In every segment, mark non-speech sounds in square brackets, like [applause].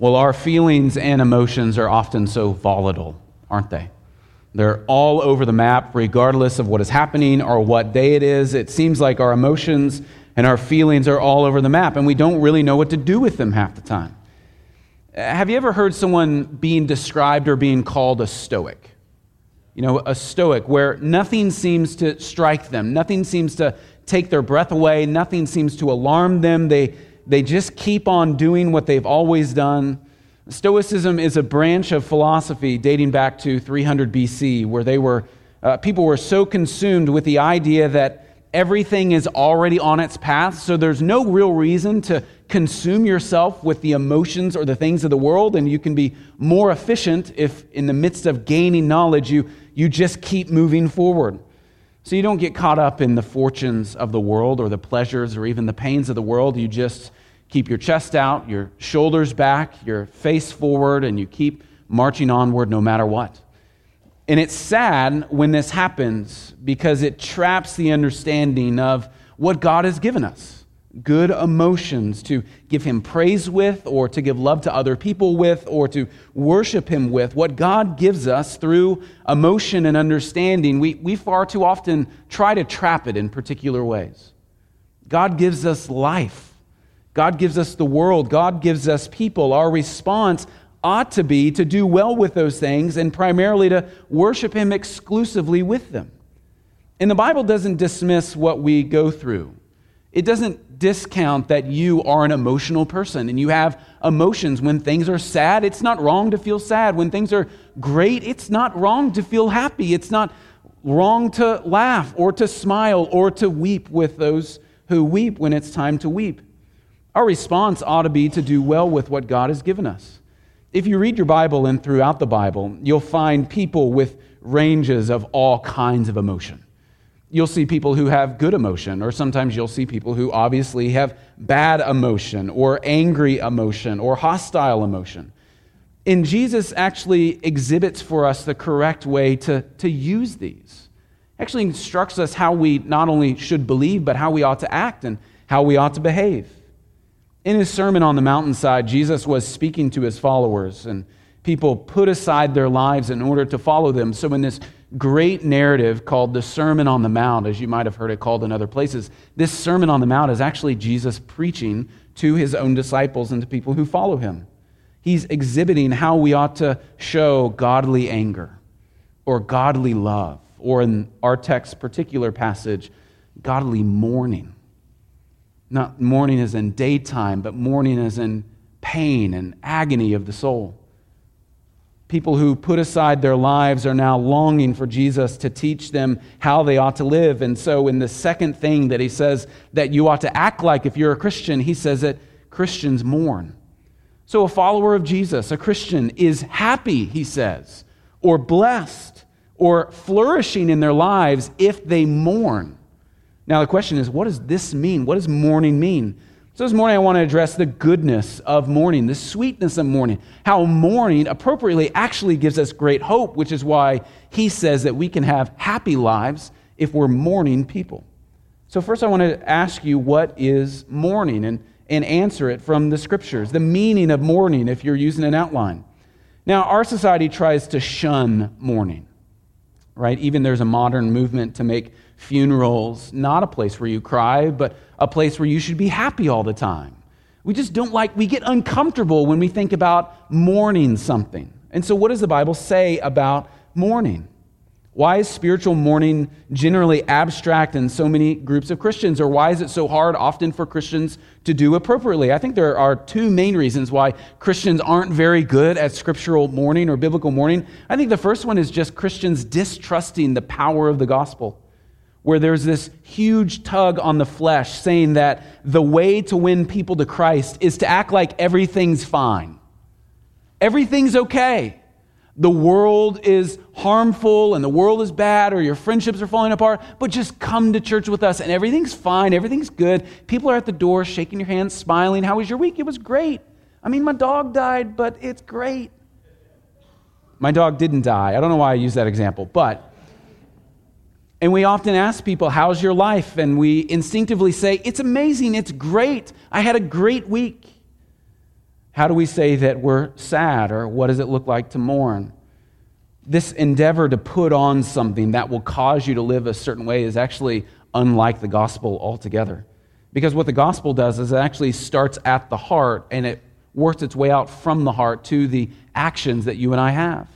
Well, our feelings and emotions are often so volatile, aren't they? They're all over the map, regardless of what is happening or what day it is. It seems like our emotions and our feelings are all over the map, and we don't really know what to do with them half the time. Have you ever heard someone being described or being called a stoic? You know, a stoic, where nothing seems to strike them, nothing seems to take their breath away, nothing seems to alarm them. They, they just keep on doing what they've always done. Stoicism is a branch of philosophy dating back to 300 BC, where they were, uh, people were so consumed with the idea that everything is already on its path, so there's no real reason to consume yourself with the emotions or the things of the world, and you can be more efficient if, in the midst of gaining knowledge, you, you just keep moving forward. So you don't get caught up in the fortunes of the world or the pleasures or even the pains of the world. You just keep your chest out, your shoulders back, your face forward, and you keep marching onward no matter what. And it's sad when this happens because it traps the understanding of what God has given us good emotions to give him praise with, or to give love to other people with, or to worship him with. What God gives us through emotion and understanding, we, we far too often try to trap it in particular ways. God gives us life, God gives us the world, God gives us people. Our response ought to be to do well with those things and primarily to worship him exclusively with them. And the Bible doesn't dismiss what we go through. It doesn't discount that you are an emotional person and you have emotions. When things are sad, it's not wrong to feel sad. When things are great, it's not wrong to feel happy. It's not wrong to laugh or to smile or to weep with those who weep when it's time to weep. Our response ought to be to do well with what God has given us. If you read your Bible and throughout the Bible, you'll find people with ranges of all kinds of emotion. You'll see people who have good emotion, or sometimes you'll see people who obviously have bad emotion, or angry emotion, or hostile emotion. And Jesus actually exhibits for us the correct way to, to use these. Actually instructs us how we not only should believe, but how we ought to act and how we ought to behave. In his Sermon on the Mountainside, Jesus was speaking to his followers, and people put aside their lives in order to follow them. So, in this great narrative called the Sermon on the Mount, as you might have heard it called in other places. This Sermon on the Mount is actually Jesus preaching to his own disciples and to people who follow him. He's exhibiting how we ought to show godly anger or godly love, or in our text's particular passage, godly mourning. Not mourning as in daytime, but mourning as in pain and agony of the soul. People who put aside their lives are now longing for Jesus to teach them how they ought to live. And so, in the second thing that he says that you ought to act like if you're a Christian, he says that Christians mourn. So, a follower of Jesus, a Christian, is happy, he says, or blessed, or flourishing in their lives if they mourn. Now, the question is, what does this mean? What does mourning mean? So, this morning I want to address the goodness of mourning, the sweetness of mourning, how mourning appropriately actually gives us great hope, which is why he says that we can have happy lives if we're mourning people. So, first I want to ask you what is mourning and, and answer it from the scriptures, the meaning of mourning if you're using an outline. Now, our society tries to shun mourning, right? Even there's a modern movement to make funerals not a place where you cry, but a place where you should be happy all the time. We just don't like, we get uncomfortable when we think about mourning something. And so, what does the Bible say about mourning? Why is spiritual mourning generally abstract in so many groups of Christians? Or why is it so hard often for Christians to do appropriately? I think there are two main reasons why Christians aren't very good at scriptural mourning or biblical mourning. I think the first one is just Christians distrusting the power of the gospel where there's this huge tug on the flesh saying that the way to win people to Christ is to act like everything's fine. Everything's okay. The world is harmful and the world is bad or your friendships are falling apart, but just come to church with us and everything's fine, everything's good. People are at the door shaking your hand, smiling. How was your week? It was great. I mean, my dog died, but it's great. My dog didn't die. I don't know why I use that example, but and we often ask people, How's your life? And we instinctively say, It's amazing. It's great. I had a great week. How do we say that we're sad, or what does it look like to mourn? This endeavor to put on something that will cause you to live a certain way is actually unlike the gospel altogether. Because what the gospel does is it actually starts at the heart and it works its way out from the heart to the actions that you and I have.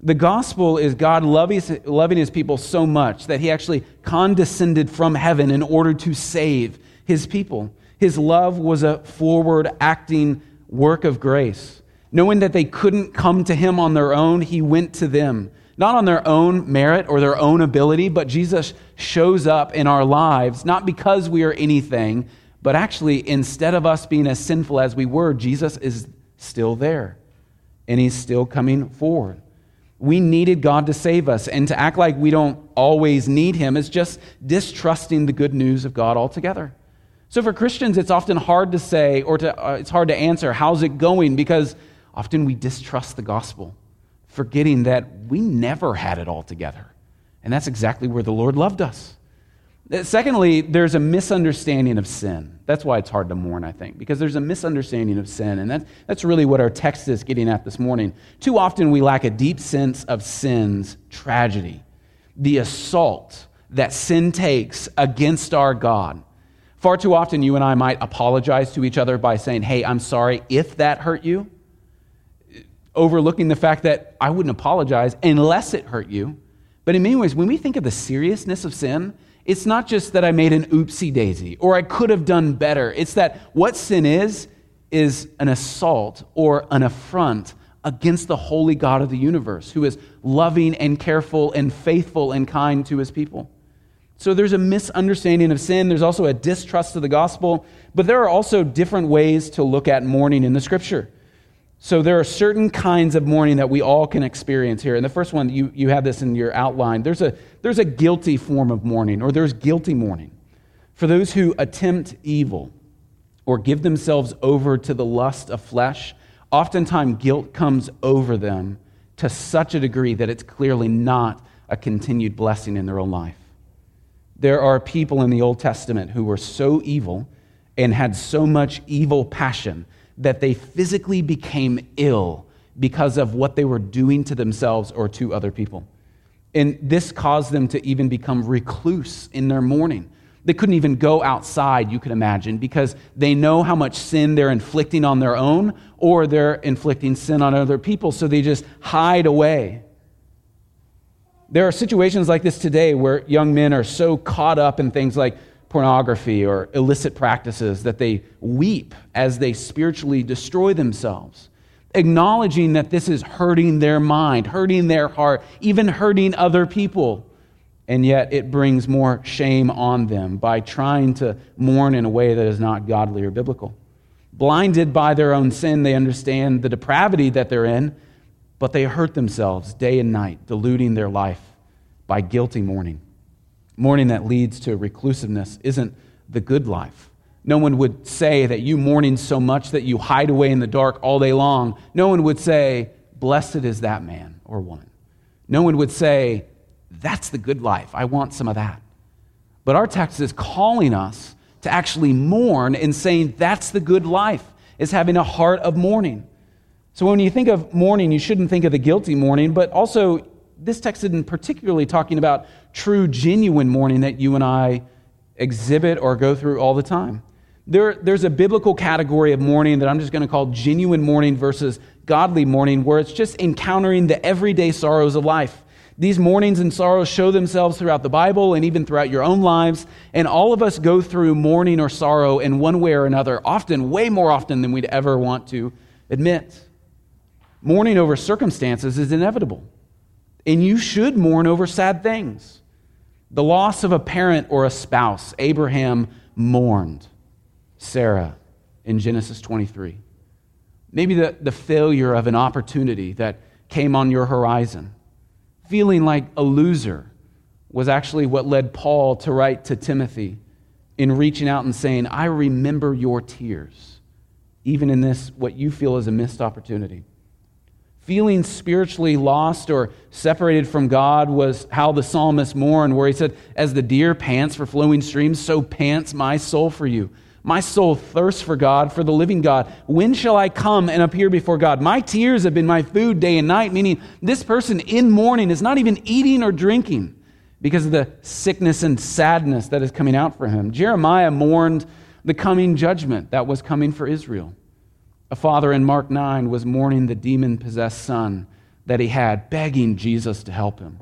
The gospel is God loving his people so much that he actually condescended from heaven in order to save his people. His love was a forward acting work of grace. Knowing that they couldn't come to him on their own, he went to them. Not on their own merit or their own ability, but Jesus shows up in our lives, not because we are anything, but actually, instead of us being as sinful as we were, Jesus is still there and he's still coming forward. We needed God to save us, and to act like we don't always need him is just distrusting the good news of God altogether. So for Christians, it's often hard to say, or to, uh, it's hard to answer, how's it going? Because often we distrust the gospel, forgetting that we never had it all together. And that's exactly where the Lord loved us. Uh, secondly, there's a misunderstanding of sin. That's why it's hard to mourn, I think, because there's a misunderstanding of sin. And that, that's really what our text is getting at this morning. Too often we lack a deep sense of sin's tragedy, the assault that sin takes against our God. Far too often, you and I might apologize to each other by saying, Hey, I'm sorry if that hurt you, overlooking the fact that I wouldn't apologize unless it hurt you. But in many ways, when we think of the seriousness of sin, it's not just that I made an oopsie daisy or I could have done better. It's that what sin is, is an assault or an affront against the holy God of the universe, who is loving and careful and faithful and kind to his people. So there's a misunderstanding of sin. There's also a distrust of the gospel. But there are also different ways to look at mourning in the scripture. So there are certain kinds of mourning that we all can experience here. And the first one, you, you have this in your outline. There's a, there's a guilty form of mourning, or there's guilty mourning. For those who attempt evil or give themselves over to the lust of flesh, oftentimes guilt comes over them to such a degree that it's clearly not a continued blessing in their own life. There are people in the Old Testament who were so evil and had so much evil passion that they physically became ill because of what they were doing to themselves or to other people. And this caused them to even become recluse in their mourning. They couldn't even go outside, you could imagine, because they know how much sin they're inflicting on their own or they're inflicting sin on other people, so they just hide away. There are situations like this today where young men are so caught up in things like pornography or illicit practices that they weep as they spiritually destroy themselves, acknowledging that this is hurting their mind, hurting their heart, even hurting other people. And yet it brings more shame on them by trying to mourn in a way that is not godly or biblical. Blinded by their own sin, they understand the depravity that they're in but they hurt themselves day and night, diluting their life by guilty mourning. Mourning that leads to reclusiveness isn't the good life. No one would say that you mourning so much that you hide away in the dark all day long. No one would say, Blessed is that man or woman. No one would say, That's the good life. I want some of that. But our text is calling us to actually mourn and saying that's the good life, is having a heart of mourning. So when you think of mourning, you shouldn't think of the guilty mourning, but also this text isn't particularly talking about true, genuine mourning that you and I exhibit or go through all the time. There, there's a biblical category of mourning that I'm just going to call genuine mourning versus godly mourning, where it's just encountering the everyday sorrows of life. These mournings and sorrows show themselves throughout the Bible and even throughout your own lives. And all of us go through mourning or sorrow in one way or another, often, way more often than we'd ever want to admit. Mourning over circumstances is inevitable. And you should mourn over sad things. The loss of a parent or a spouse, Abraham mourned Sarah in Genesis 23. Maybe the, the failure of an opportunity that came on your horizon. Feeling like a loser was actually what led Paul to write to Timothy in reaching out and saying, I remember your tears, even in this, what you feel is a missed opportunity. Feeling spiritually lost or separated from God was how the psalmist mourned, where he said, As the deer pants for flowing streams, so pants my soul for you. My soul thirsts for God, for the living God. When shall I come and appear before God? My tears have been my food day and night, meaning this person in mourning is not even eating or drinking because of the sickness and sadness that is coming out for him. Jeremiah mourned the coming judgment that was coming for Israel. A father in Mark 9 was mourning the demon possessed son that he had, begging Jesus to help him.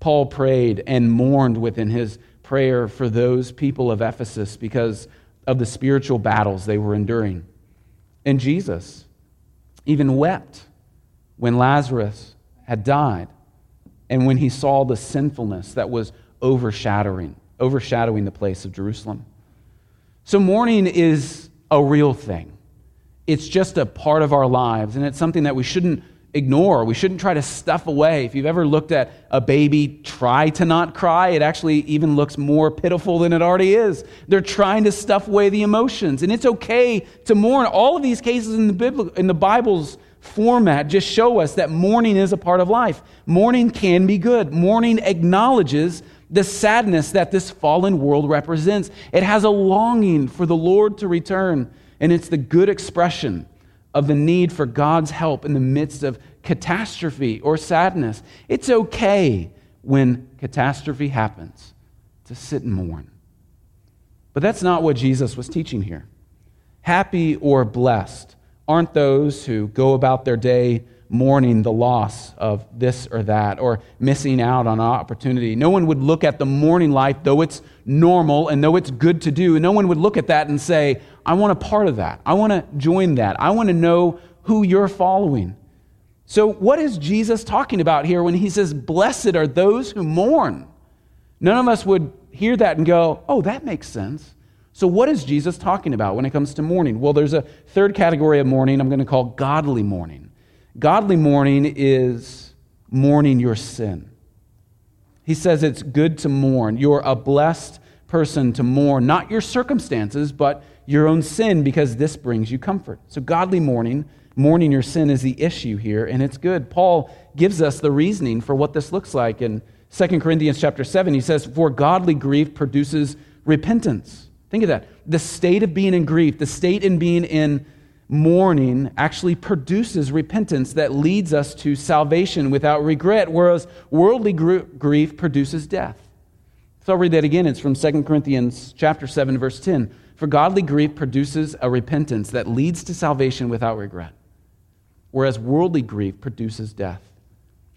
Paul prayed and mourned within his prayer for those people of Ephesus because of the spiritual battles they were enduring. And Jesus even wept when Lazarus had died and when he saw the sinfulness that was overshadowing overshadowing the place of Jerusalem. So mourning is a real thing. It's just a part of our lives, and it's something that we shouldn't ignore. We shouldn't try to stuff away. If you've ever looked at a baby try to not cry, it actually even looks more pitiful than it already is. They're trying to stuff away the emotions, and it's okay to mourn. All of these cases in the, Bible, in the Bible's format just show us that mourning is a part of life. Mourning can be good. Mourning acknowledges the sadness that this fallen world represents. It has a longing for the Lord to return. And it's the good expression of the need for God's help in the midst of catastrophe or sadness. It's okay when catastrophe happens to sit and mourn. But that's not what Jesus was teaching here. Happy or blessed aren't those who go about their day mourning the loss of this or that or missing out on opportunity. No one would look at the mourning life, though it's normal and though it's good to do, no one would look at that and say, I want a part of that. I want to join that. I want to know who you're following. So, what is Jesus talking about here when he says, Blessed are those who mourn? None of us would hear that and go, Oh, that makes sense. So, what is Jesus talking about when it comes to mourning? Well, there's a third category of mourning I'm going to call godly mourning. Godly mourning is mourning your sin. He says it's good to mourn. You're a blessed person to mourn, not your circumstances, but your own sin, because this brings you comfort. So, godly mourning, mourning your sin is the issue here, and it's good. Paul gives us the reasoning for what this looks like in 2 Corinthians chapter 7. He says, For godly grief produces repentance. Think of that. The state of being in grief, the state in being in mourning actually produces repentance that leads us to salvation without regret, whereas worldly grief produces death. So I'll read that again. It's from 2 Corinthians chapter 7, verse 10. For godly grief produces a repentance that leads to salvation without regret, whereas worldly grief produces death.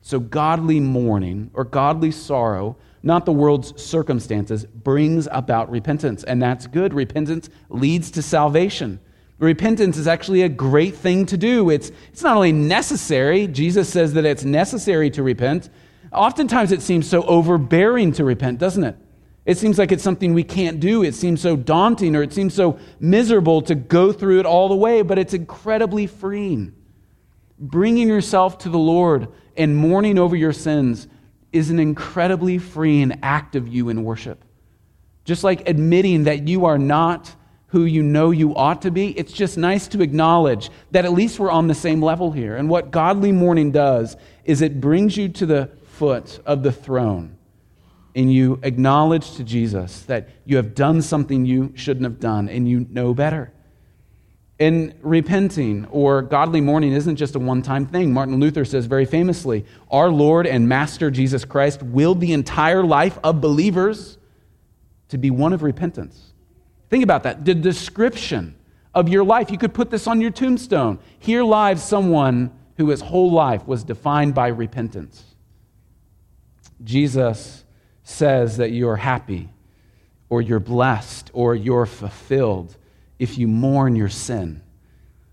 So godly mourning or godly sorrow, not the world's circumstances, brings about repentance. And that's good. Repentance leads to salvation. Repentance is actually a great thing to do. It's, it's not only necessary, Jesus says that it's necessary to repent. Oftentimes it seems so overbearing to repent, doesn't it? It seems like it's something we can't do. It seems so daunting or it seems so miserable to go through it all the way, but it's incredibly freeing. Bringing yourself to the Lord and mourning over your sins is an incredibly freeing act of you in worship. Just like admitting that you are not who you know you ought to be. It's just nice to acknowledge that at least we're on the same level here. And what godly mourning does is it brings you to the foot of the throne and you acknowledge to Jesus that you have done something you shouldn't have done and you know better. And repenting or godly mourning isn't just a one time thing. Martin Luther says very famously Our Lord and Master Jesus Christ willed the entire life of believers to be one of repentance. Think about that. The description of your life, you could put this on your tombstone. Here lies someone who his whole life was defined by repentance. Jesus says that you're happy or you're blessed or you're fulfilled if you mourn your sin.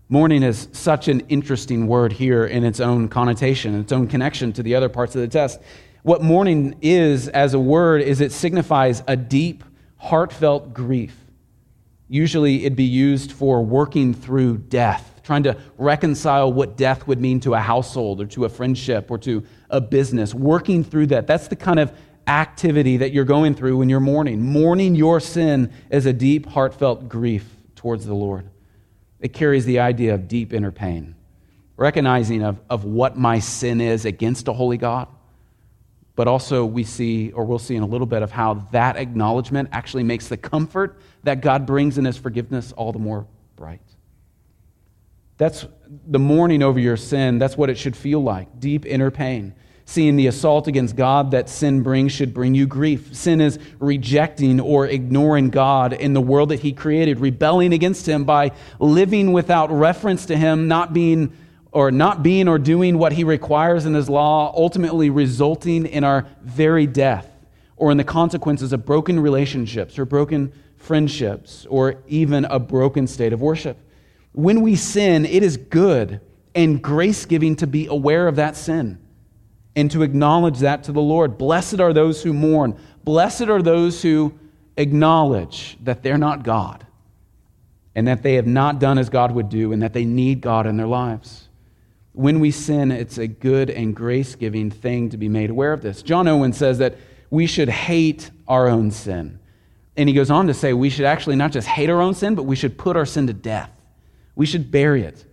Mourning is such an interesting word here in its own connotation, its own connection to the other parts of the text. What mourning is as a word is it signifies a deep, heartfelt grief Usually it'd be used for working through death, trying to reconcile what death would mean to a household or to a friendship or to a business, working through that. That's the kind of activity that you're going through when you're mourning. Mourning your sin is a deep, heartfelt grief towards the Lord. It carries the idea of deep inner pain, recognizing of, of what my sin is against a holy God, but also we see, or we'll see in a little bit, of how that acknowledgement actually makes the comfort that God brings in his forgiveness all the more bright. That's the mourning over your sin. That's what it should feel like deep inner pain. Seeing the assault against God that sin brings should bring you grief. Sin is rejecting or ignoring God in the world that He created, rebelling against Him by living without reference to Him, not being or not being or doing what He requires in His law, ultimately resulting in our very death or in the consequences of broken relationships or broken friendships or even a broken state of worship. When we sin, it is good and grace giving to be aware of that sin and to acknowledge that to the Lord. Blessed are those who mourn. Blessed are those who acknowledge that they're not God and that they have not done as God would do and that they need God in their lives. When we sin, it's a good and grace giving thing to be made aware of this. John Owen says that we should hate our own sin. And he goes on to say we should actually not just hate our own sin, but we should put our sin to death. We should bury it.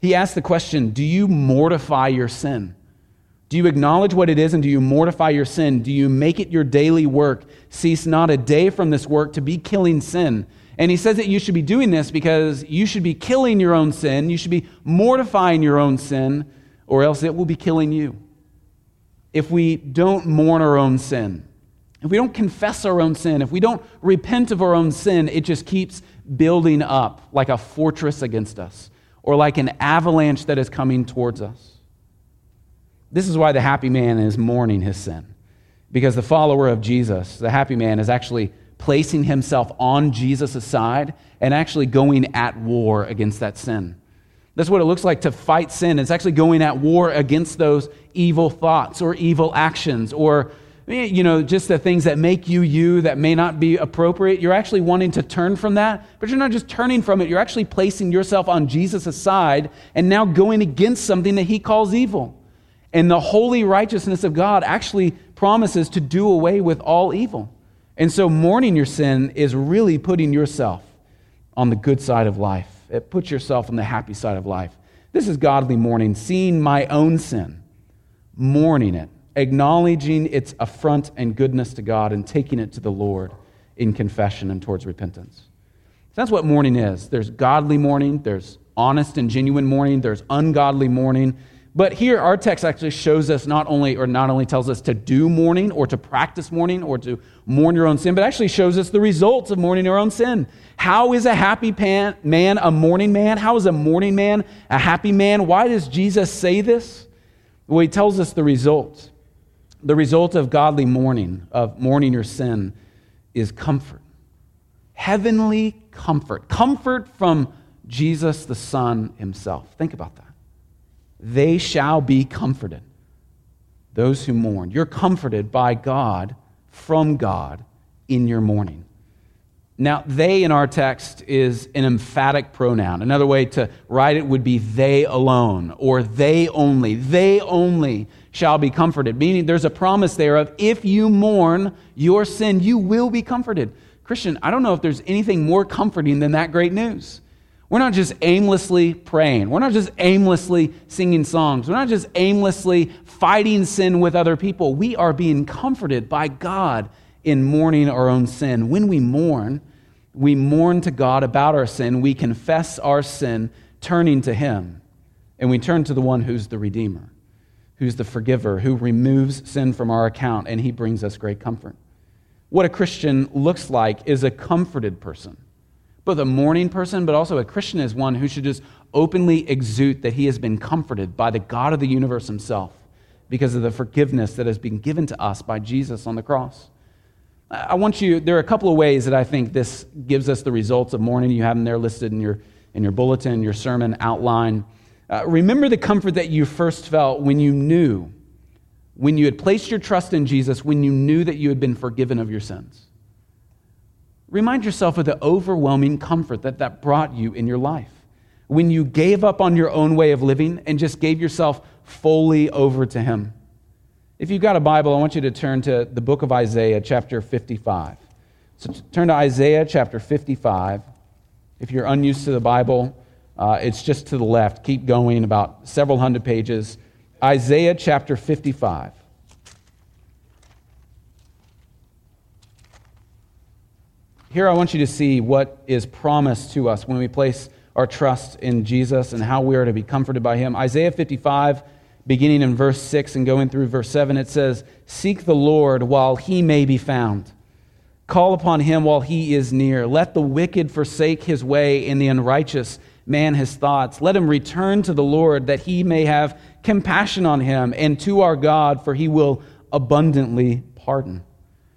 He asks the question Do you mortify your sin? Do you acknowledge what it is and do you mortify your sin? Do you make it your daily work? Cease not a day from this work to be killing sin. And he says that you should be doing this because you should be killing your own sin. You should be mortifying your own sin, or else it will be killing you. If we don't mourn our own sin, if we don't confess our own sin, if we don't repent of our own sin, it just keeps building up like a fortress against us or like an avalanche that is coming towards us. This is why the happy man is mourning his sin. Because the follower of Jesus, the happy man, is actually placing himself on Jesus' side and actually going at war against that sin. That's what it looks like to fight sin. It's actually going at war against those evil thoughts or evil actions or you know, just the things that make you you that may not be appropriate. You're actually wanting to turn from that, but you're not just turning from it. You're actually placing yourself on Jesus' side and now going against something that he calls evil. And the holy righteousness of God actually promises to do away with all evil. And so mourning your sin is really putting yourself on the good side of life. It puts yourself on the happy side of life. This is godly mourning, seeing my own sin, mourning it acknowledging its affront and goodness to God and taking it to the Lord in confession and towards repentance. So that's what mourning is. There's godly mourning, there's honest and genuine mourning, there's ungodly mourning. But here our text actually shows us not only or not only tells us to do mourning or to practice mourning or to mourn your own sin, but actually shows us the results of mourning your own sin. How is a happy man a mourning man? How is a mourning man a happy man? Why does Jesus say this? Well, he tells us the result. the result of godly mourning, of mourning your sin, is comfort. Heavenly comfort. Comfort from Jesus the Son himself. Think about that. They shall be comforted, those who mourn. You're comforted by God, from God, in your mourning. Now, they in our text is an emphatic pronoun. Another way to write it would be they alone or they only. They only shall be comforted. Meaning there's a promise there of if you mourn your sin, you will be comforted. Christian, I don't know if there's anything more comforting than that great news. We're not just aimlessly praying. We're not just aimlessly singing songs. We're not just aimlessly fighting sin with other people. We are being comforted by God in mourning our own sin. When we mourn, we mourn to God about our sin. We confess our sin, turning to Him. And we turn to the one who's the Redeemer who's the forgiver, who removes sin from our account, and he brings us great comfort. What a Christian looks like is a comforted person, both a mourning person, but also a Christian is one who should just openly exude that he has been comforted by the God of the universe himself because of the forgiveness that has been given to us by Jesus on the cross. I want you, there are a couple of ways that I think this gives us the results of mourning. You have them there listed in your, in your bulletin, your sermon outline. Uh, remember the comfort that you first felt when you knew, when you had placed your trust in Jesus, when you knew that you had been forgiven of your sins. Remind yourself of the overwhelming comfort that that brought you in your life. When you gave up on your own way of living and just gave yourself fully over to Him. If you've got a Bible, I want you to turn to the book of Isaiah, chapter 55. So turn to Isaiah chapter 55. If you're unused to the Bible, uh, it's just to the left. Keep going about several hundred pages. Isaiah chapter 55. Here I want you to see what is promised to us when we place our trust in Jesus and how we are to be comforted by him. Isaiah 55, beginning in verse 6 and going through verse 7, it says, Seek the Lord while he may be found. Call upon him while he is near. Let the wicked forsake his way and the unrighteous man his thoughts. Let him return to the Lord that he may have compassion on him and to our God, for he will abundantly pardon.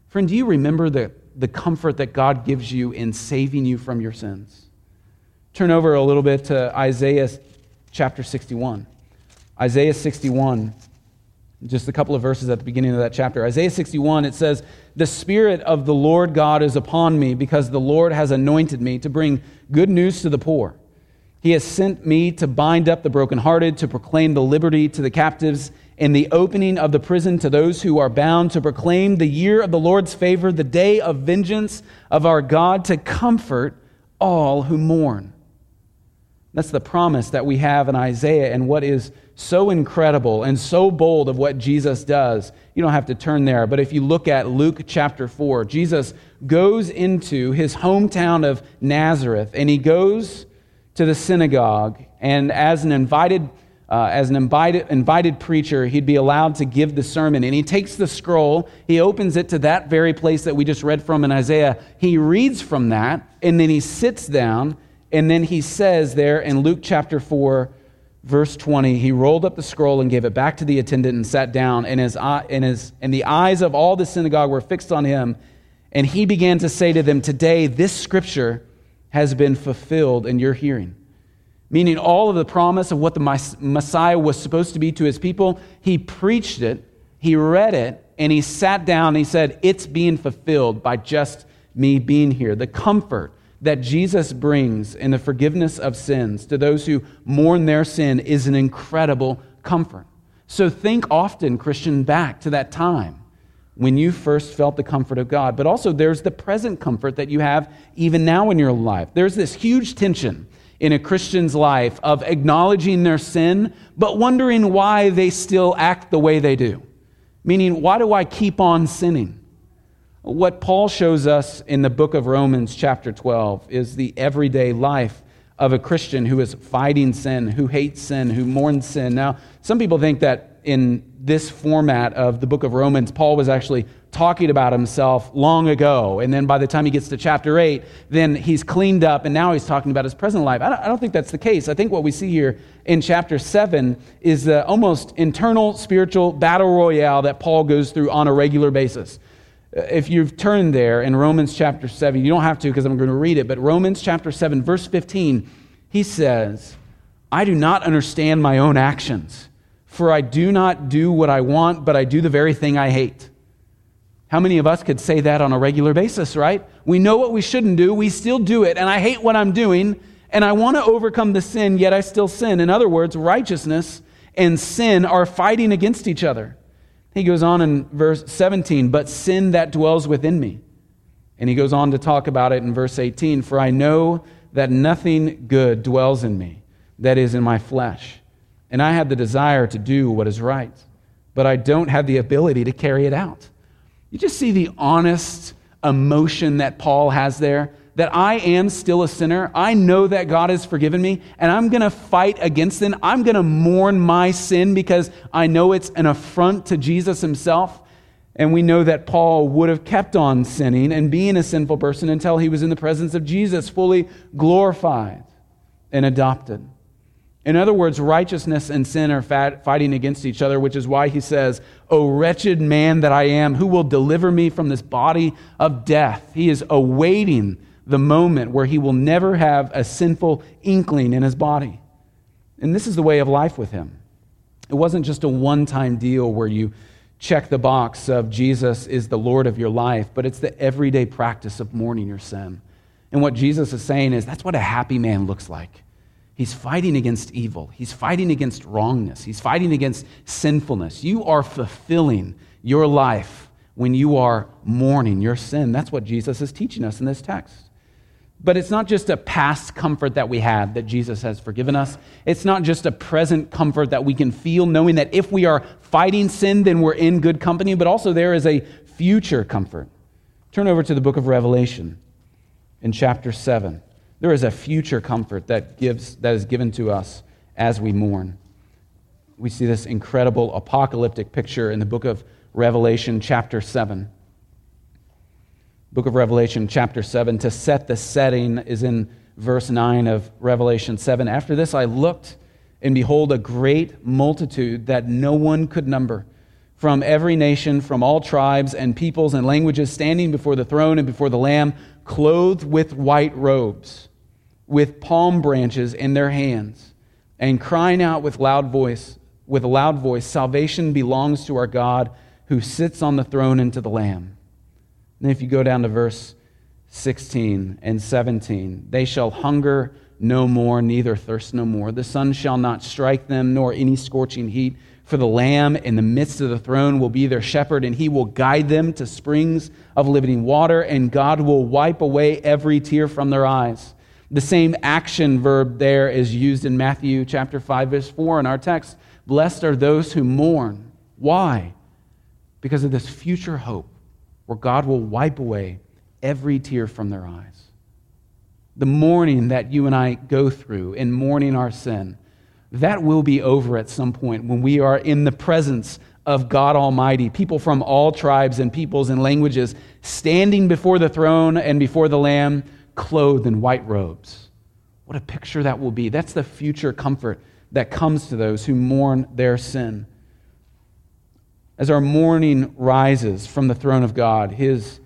Friend, do you remember the, the comfort that God gives you in saving you from your sins? Turn over a little bit to Isaiah chapter 61. Isaiah 61, just a couple of verses at the beginning of that chapter. Isaiah 61, it says, The Spirit of the Lord God is upon me because the Lord has anointed me to bring good news to the poor. He has sent me to bind up the brokenhearted, to proclaim the liberty to the captives, and the opening of the prison to those who are bound, to proclaim the year of the Lord's favor, the day of vengeance of our God, to comfort all who mourn that's the promise that we have in Isaiah and what is so incredible and so bold of what Jesus does. You don't have to turn there, but if you look at Luke chapter 4, Jesus goes into his hometown of Nazareth and he goes to the synagogue and as an invited uh, as an invited, invited preacher, he'd be allowed to give the sermon. And he takes the scroll, he opens it to that very place that we just read from in Isaiah. He reads from that, and then he sits down and then he says there in Luke chapter 4, verse 20, he rolled up the scroll and gave it back to the attendant and sat down, and, his, and, his, and the eyes of all the synagogue were fixed on him. And he began to say to them, Today, this scripture has been fulfilled in your hearing. Meaning, all of the promise of what the Messiah was supposed to be to his people, he preached it, he read it, and he sat down and he said, It's being fulfilled by just me being here. The comfort that Jesus brings in the forgiveness of sins to those who mourn their sin is an incredible comfort. So think often, Christian, back to that time when you first felt the comfort of God. But also, there's the present comfort that you have even now in your life. There's this huge tension in a Christian's life of acknowledging their sin, but wondering why they still act the way they do. Meaning, why do I keep on sinning? What Paul shows us in the book of Romans, chapter 12, is the everyday life of a Christian who is fighting sin, who hates sin, who mourns sin. Now, some people think that in this format of the book of Romans, Paul was actually talking about himself long ago. And then by the time he gets to chapter 8, then he's cleaned up and now he's talking about his present life. I don't, I don't think that's the case. I think what we see here in chapter 7 is the almost internal spiritual battle royale that Paul goes through on a regular basis if you've turned there in Romans chapter 7, you don't have to because I'm going to read it, but Romans chapter 7, verse 15, he says, I do not understand my own actions, for I do not do what I want, but I do the very thing I hate. How many of us could say that on a regular basis, right? We know what we shouldn't do, we still do it, and I hate what I'm doing, and I want to overcome the sin, yet I still sin. In other words, righteousness and sin are fighting against each other. He goes on in verse 17, but sin that dwells within me. And he goes on to talk about it in verse 18 For I know that nothing good dwells in me, that is, in my flesh. And I have the desire to do what is right, but I don't have the ability to carry it out. You just see the honest emotion that Paul has there that I am still a sinner. I know that God has forgiven me, and I'm going to fight against sin. I'm going to mourn my sin because I know it's an affront to Jesus himself. And we know that Paul would have kept on sinning and being a sinful person until he was in the presence of Jesus, fully glorified and adopted. In other words, righteousness and sin are fighting against each other, which is why he says, O wretched man that I am, who will deliver me from this body of death? He is awaiting the moment where he will never have a sinful inkling in his body. And this is the way of life with him. It wasn't just a one time deal where you check the box of Jesus is the Lord of your life, but it's the everyday practice of mourning your sin. And what Jesus is saying is that's what a happy man looks like. He's fighting against evil, he's fighting against wrongness, he's fighting against sinfulness. You are fulfilling your life when you are mourning your sin. That's what Jesus is teaching us in this text. But it's not just a past comfort that we have that Jesus has forgiven us. It's not just a present comfort that we can feel knowing that if we are fighting sin, then we're in good company, but also there is a future comfort. Turn over to the book of Revelation. in chapter 7. There is a future comfort that, gives, that is given to us as we mourn. We see this incredible apocalyptic picture in the book of Revelation, chapter 7. Book of Revelation, chapter 7. To set the setting is in verse 9 of Revelation 7. After this, I looked, and behold, a great multitude that no one could number from every nation, from all tribes and peoples and languages, standing before the throne and before the Lamb, clothed with white robes, with palm branches in their hands, and crying out with loud voice, with a loud voice, Salvation belongs to our God who sits on the throne and to the Lamb. And if you go down to verse 16 and 17, they shall hunger no more, neither thirst no more. The sun shall not strike them, nor any scorching heat. For the Lamb in the midst of the throne will be their shepherd, and he will guide them to springs of living water, and God will wipe away every tear from their eyes. The same action verb there is used in Matthew chapter 5, verse 4 in our text. Blessed are those who mourn. Why? Because of this future hope where God will wipe away every tear from their eyes. The mourning that you and I go through in mourning our sin, that will be over at some point when we are in the presence of God Almighty, people from all tribes and peoples and languages standing before the throne and before the Lamb, clothed in white robes. What a picture that will be. That's the future comfort that comes to those who mourn their sin. As our mourning rises from the throne of God, his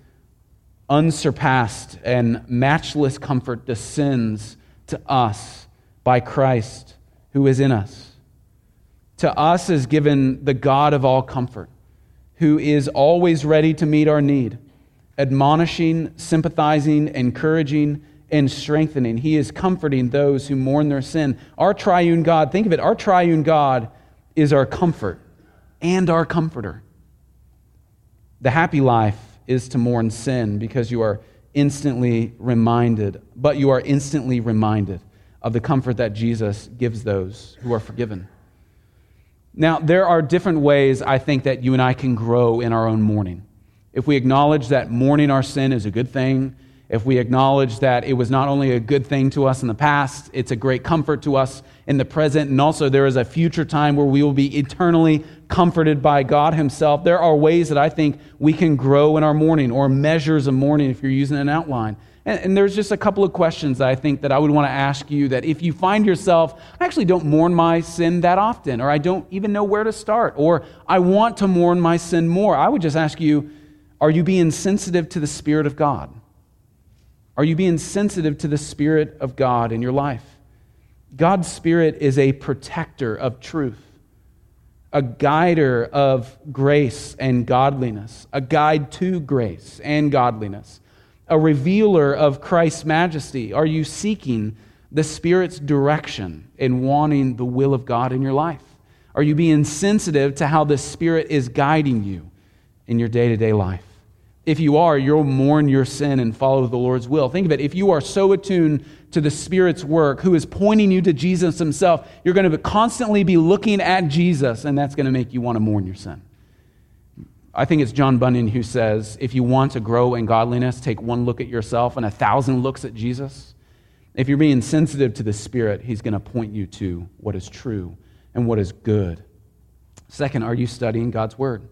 unsurpassed and matchless comfort descends to us by Christ who is in us. To us is given the God of all comfort, who is always ready to meet our need, admonishing, sympathizing, encouraging, and strengthening. He is comforting those who mourn their sin. Our triune God, think of it, our triune God is our comfort and our comforter. The happy life is to mourn sin because you are instantly reminded, but you are instantly reminded of the comfort that Jesus gives those who are forgiven. Now, there are different ways I think that you and I can grow in our own mourning. If we acknowledge that mourning our sin is a good thing, if we acknowledge that it was not only a good thing to us in the past, it's a great comfort to us in the present, and also there is a future time where we will be eternally comforted by God Himself. There are ways that I think we can grow in our mourning, or measures of mourning if you're using an outline. And, and there's just a couple of questions that I think that I would want to ask you that if you find yourself, I actually don't mourn my sin that often, or I don't even know where to start, or I want to mourn my sin more, I would just ask you, are you being sensitive to the Spirit of God? Are you being sensitive to the Spirit of God in your life? God's Spirit is a protector of truth, a guider of grace and godliness, a guide to grace and godliness, a revealer of Christ's majesty. Are you seeking the Spirit's direction in wanting the will of God in your life? Are you being sensitive to how the Spirit is guiding you in your day to day life? If you are, you'll mourn your sin and follow the Lord's will. Think of it. If you are so attuned to the Spirit's work, who is pointing you to Jesus Himself, you're going to constantly be looking at Jesus, and that's going to make you want to mourn your sin. I think it's John Bunyan who says, if you want to grow in godliness, take one look at yourself and a thousand looks at Jesus. If you're being sensitive to the Spirit, He's going to point you to what is true and what is good. Second, are you studying God's Word?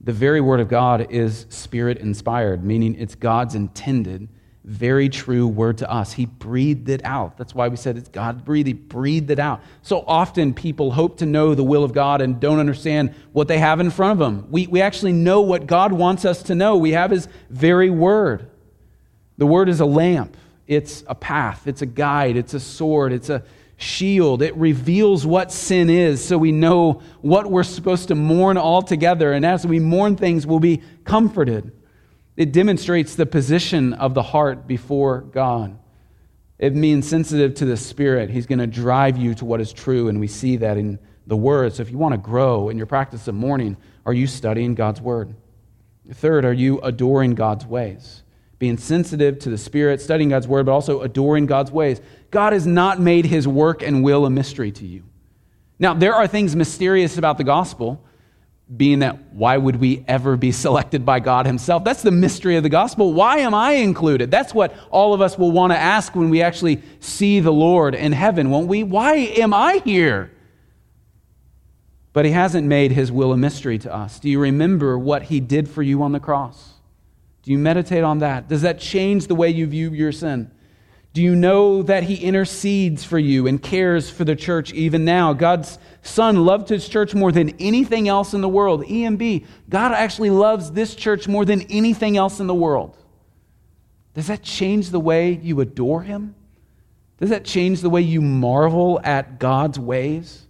The very Word of God is Spirit inspired, meaning it's God's intended, very true word to us. He breathed it out. That's why we said it's God breathed. He breathed it out. So often people hope to know the will of God and don't understand what they have in front of them. We, we actually know what God wants us to know. We have His very Word. The Word is a lamp, it's a path, it's a guide, it's a sword, it's a shield. It reveals what sin is so we know what we're supposed to mourn altogether. And as we mourn things, we'll be comforted. It demonstrates the position of the heart before God. It means sensitive to the Spirit. He's going to drive you to what is true, and we see that in the Word. So if you want to grow in your practice of mourning, are you studying God's Word? Third, are you adoring God's ways? Being sensitive to the Spirit, studying God's Word, but also adoring God's ways. God has not made his work and will a mystery to you. Now, there are things mysterious about the gospel being that why would we ever be selected by God Himself? That's the mystery of the gospel. Why am I included? That's what all of us will want to ask when we actually see the Lord in heaven, won't we? Why am I here? But He hasn't made His will a mystery to us. Do you remember what He did for you on the cross? Do you meditate on that? Does that change the way you view your sin? Do you know that He intercedes for you and cares for the church even now? God's Son loved His church more than anything else in the world. EMB, God actually loves this church more than anything else in the world. Does that change the way you adore Him? Does that change the way you marvel at God's ways?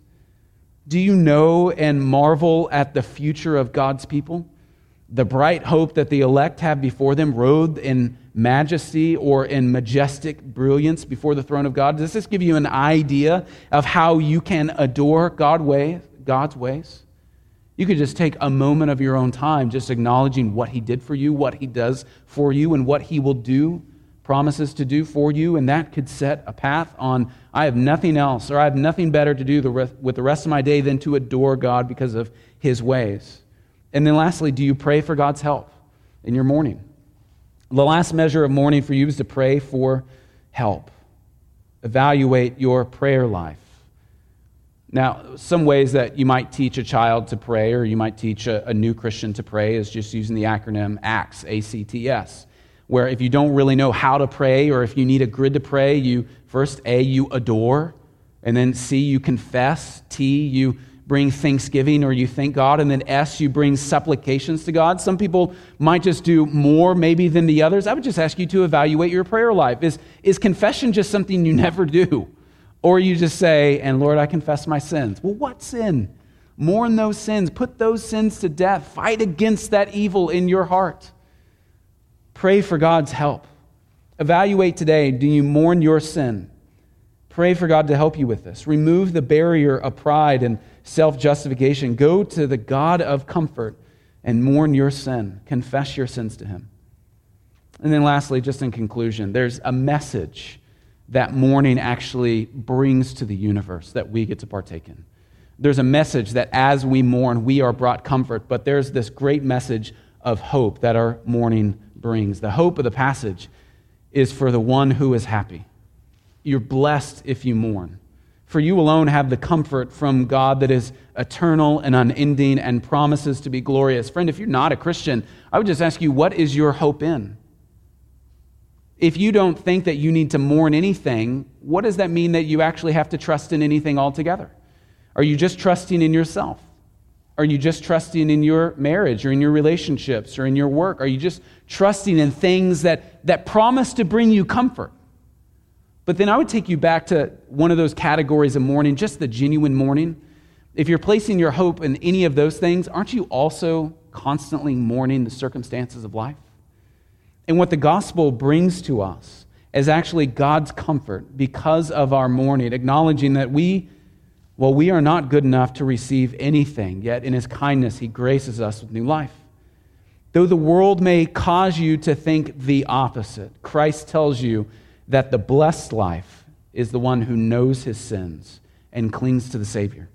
Do you know and marvel at the future of God's people? The bright hope that the elect have before them, robed in majesty or in majestic brilliance before the throne of God? Does this give you an idea of how you can adore God way, God's ways? You could just take a moment of your own time just acknowledging what He did for you, what He does for you, and what He will do, promises to do for you, and that could set a path on I have nothing else or I have nothing better to do the with the rest of my day than to adore God because of His ways. And then lastly, do you pray for God's help in your morning? The last measure of mourning for you is to pray for help. Evaluate your prayer life. Now, some ways that you might teach a child to pray or you might teach a, a new Christian to pray is just using the acronym ACTS, A C T S, where if you don't really know how to pray or if you need a grid to pray, you first A, you adore, and then C, you confess, T, you bring thanksgiving or you thank God, and then S, you bring supplications to God. Some people might just do more maybe than the others. I would just ask you to evaluate your prayer life. Is, is confession just something you [laughs] never do? Or you just say, and Lord, I confess my sins. Well, what sin? Mourn those sins. Put those sins to death. Fight against that evil in your heart. Pray for God's help. Evaluate today do you mourn your sin? Pray for God to help you with this. Remove the barrier of pride and self justification. Go to the God of comfort and mourn your sin. Confess your sins to Him. And then, lastly, just in conclusion, there's a message that mourning actually brings to the universe that we get to partake in. There's a message that as we mourn, we are brought comfort, but there's this great message of hope that our mourning brings. The hope of the passage is for the one who is happy. You're blessed if you mourn. For you alone have the comfort from God that is eternal and unending and promises to be glorious. Friend, if you're not a Christian, I would just ask you, what is your hope in? If you don't think that you need to mourn anything, what does that mean that you actually have to trust in anything altogether? Are you just trusting in yourself? Are you just trusting in your marriage or in your relationships or in your work? Are you just trusting in things that, that promise to bring you comfort? But then I would take you back to one of those categories of mourning, just the genuine mourning. If you're placing your hope in any of those things, aren't you also constantly mourning the circumstances of life? And what the gospel brings to us is actually God's comfort because of our mourning, acknowledging that we, well, we are not good enough to receive anything, yet in his kindness, he graces us with new life. Though the world may cause you to think the opposite, Christ tells you that the blessed life is the one who knows his sins and clings to the Savior.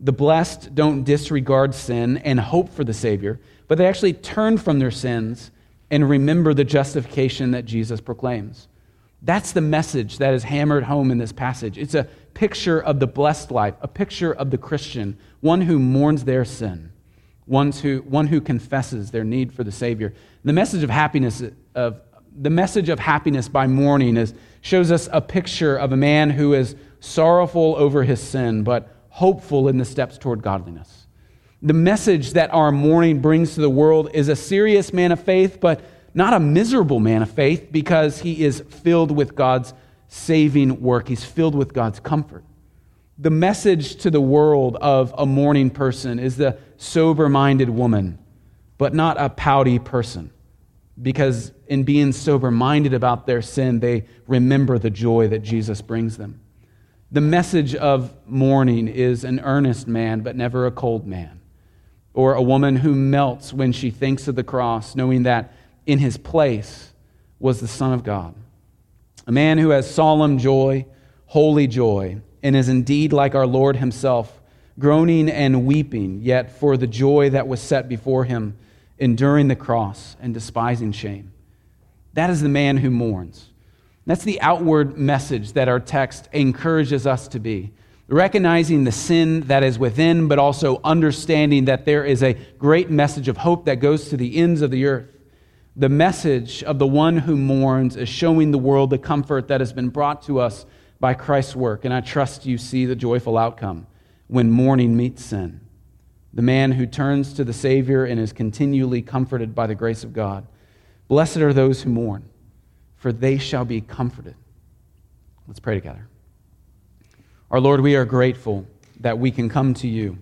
The blessed don't disregard sin and hope for the Savior, but they actually turn from their sins and remember the justification that Jesus proclaims. That's the message that is hammered home in this passage. It's a picture of the blessed life, a picture of the Christian, one who mourns their sin, one who, one who confesses their need for the Savior. The message of happiness of the message of happiness by mourning is, shows us a picture of a man who is sorrowful over his sin, but hopeful in the steps toward godliness. The message that our mourning brings to the world is a serious man of faith, but not a miserable man of faith because he is filled with God's saving work. He's filled with God's comfort. The message to the world of a mourning person is the sober minded woman, but not a pouty person because in being sober minded about their sin, they remember the joy that Jesus brings them. The message of mourning is an earnest man, but never a cold man, or a woman who melts when she thinks of the cross, knowing that in his place was the Son of God. A man who has solemn joy, holy joy, and is indeed like our Lord himself, groaning and weeping, yet for the joy that was set before him, enduring the cross and despising shame. That is the man who mourns. That's the outward message that our text encourages us to be. Recognizing the sin that is within, but also understanding that there is a great message of hope that goes to the ends of the earth. The message of the one who mourns is showing the world the comfort that has been brought to us by Christ's work. And I trust you see the joyful outcome when mourning meets sin. The man who turns to the Savior and is continually comforted by the grace of God. Blessed are those who mourn, for they shall be comforted. Let's pray together. Our Lord, we are grateful that we can come to you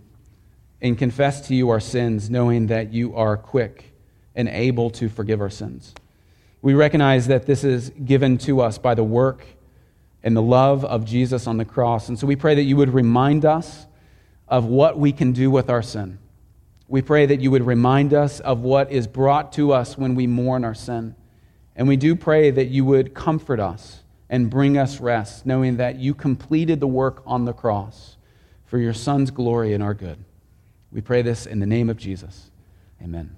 and confess to you our sins, knowing that you are quick and able to forgive our sins. We recognize that this is given to us by the work and the love of Jesus on the cross. And so we pray that you would remind us of what we can do with our sin. We pray that you would remind us of what is brought to us when we mourn our sin. And we do pray that you would comfort us and bring us rest, knowing that you completed the work on the cross for your Son's glory and our good. We pray this in the name of Jesus. Amen.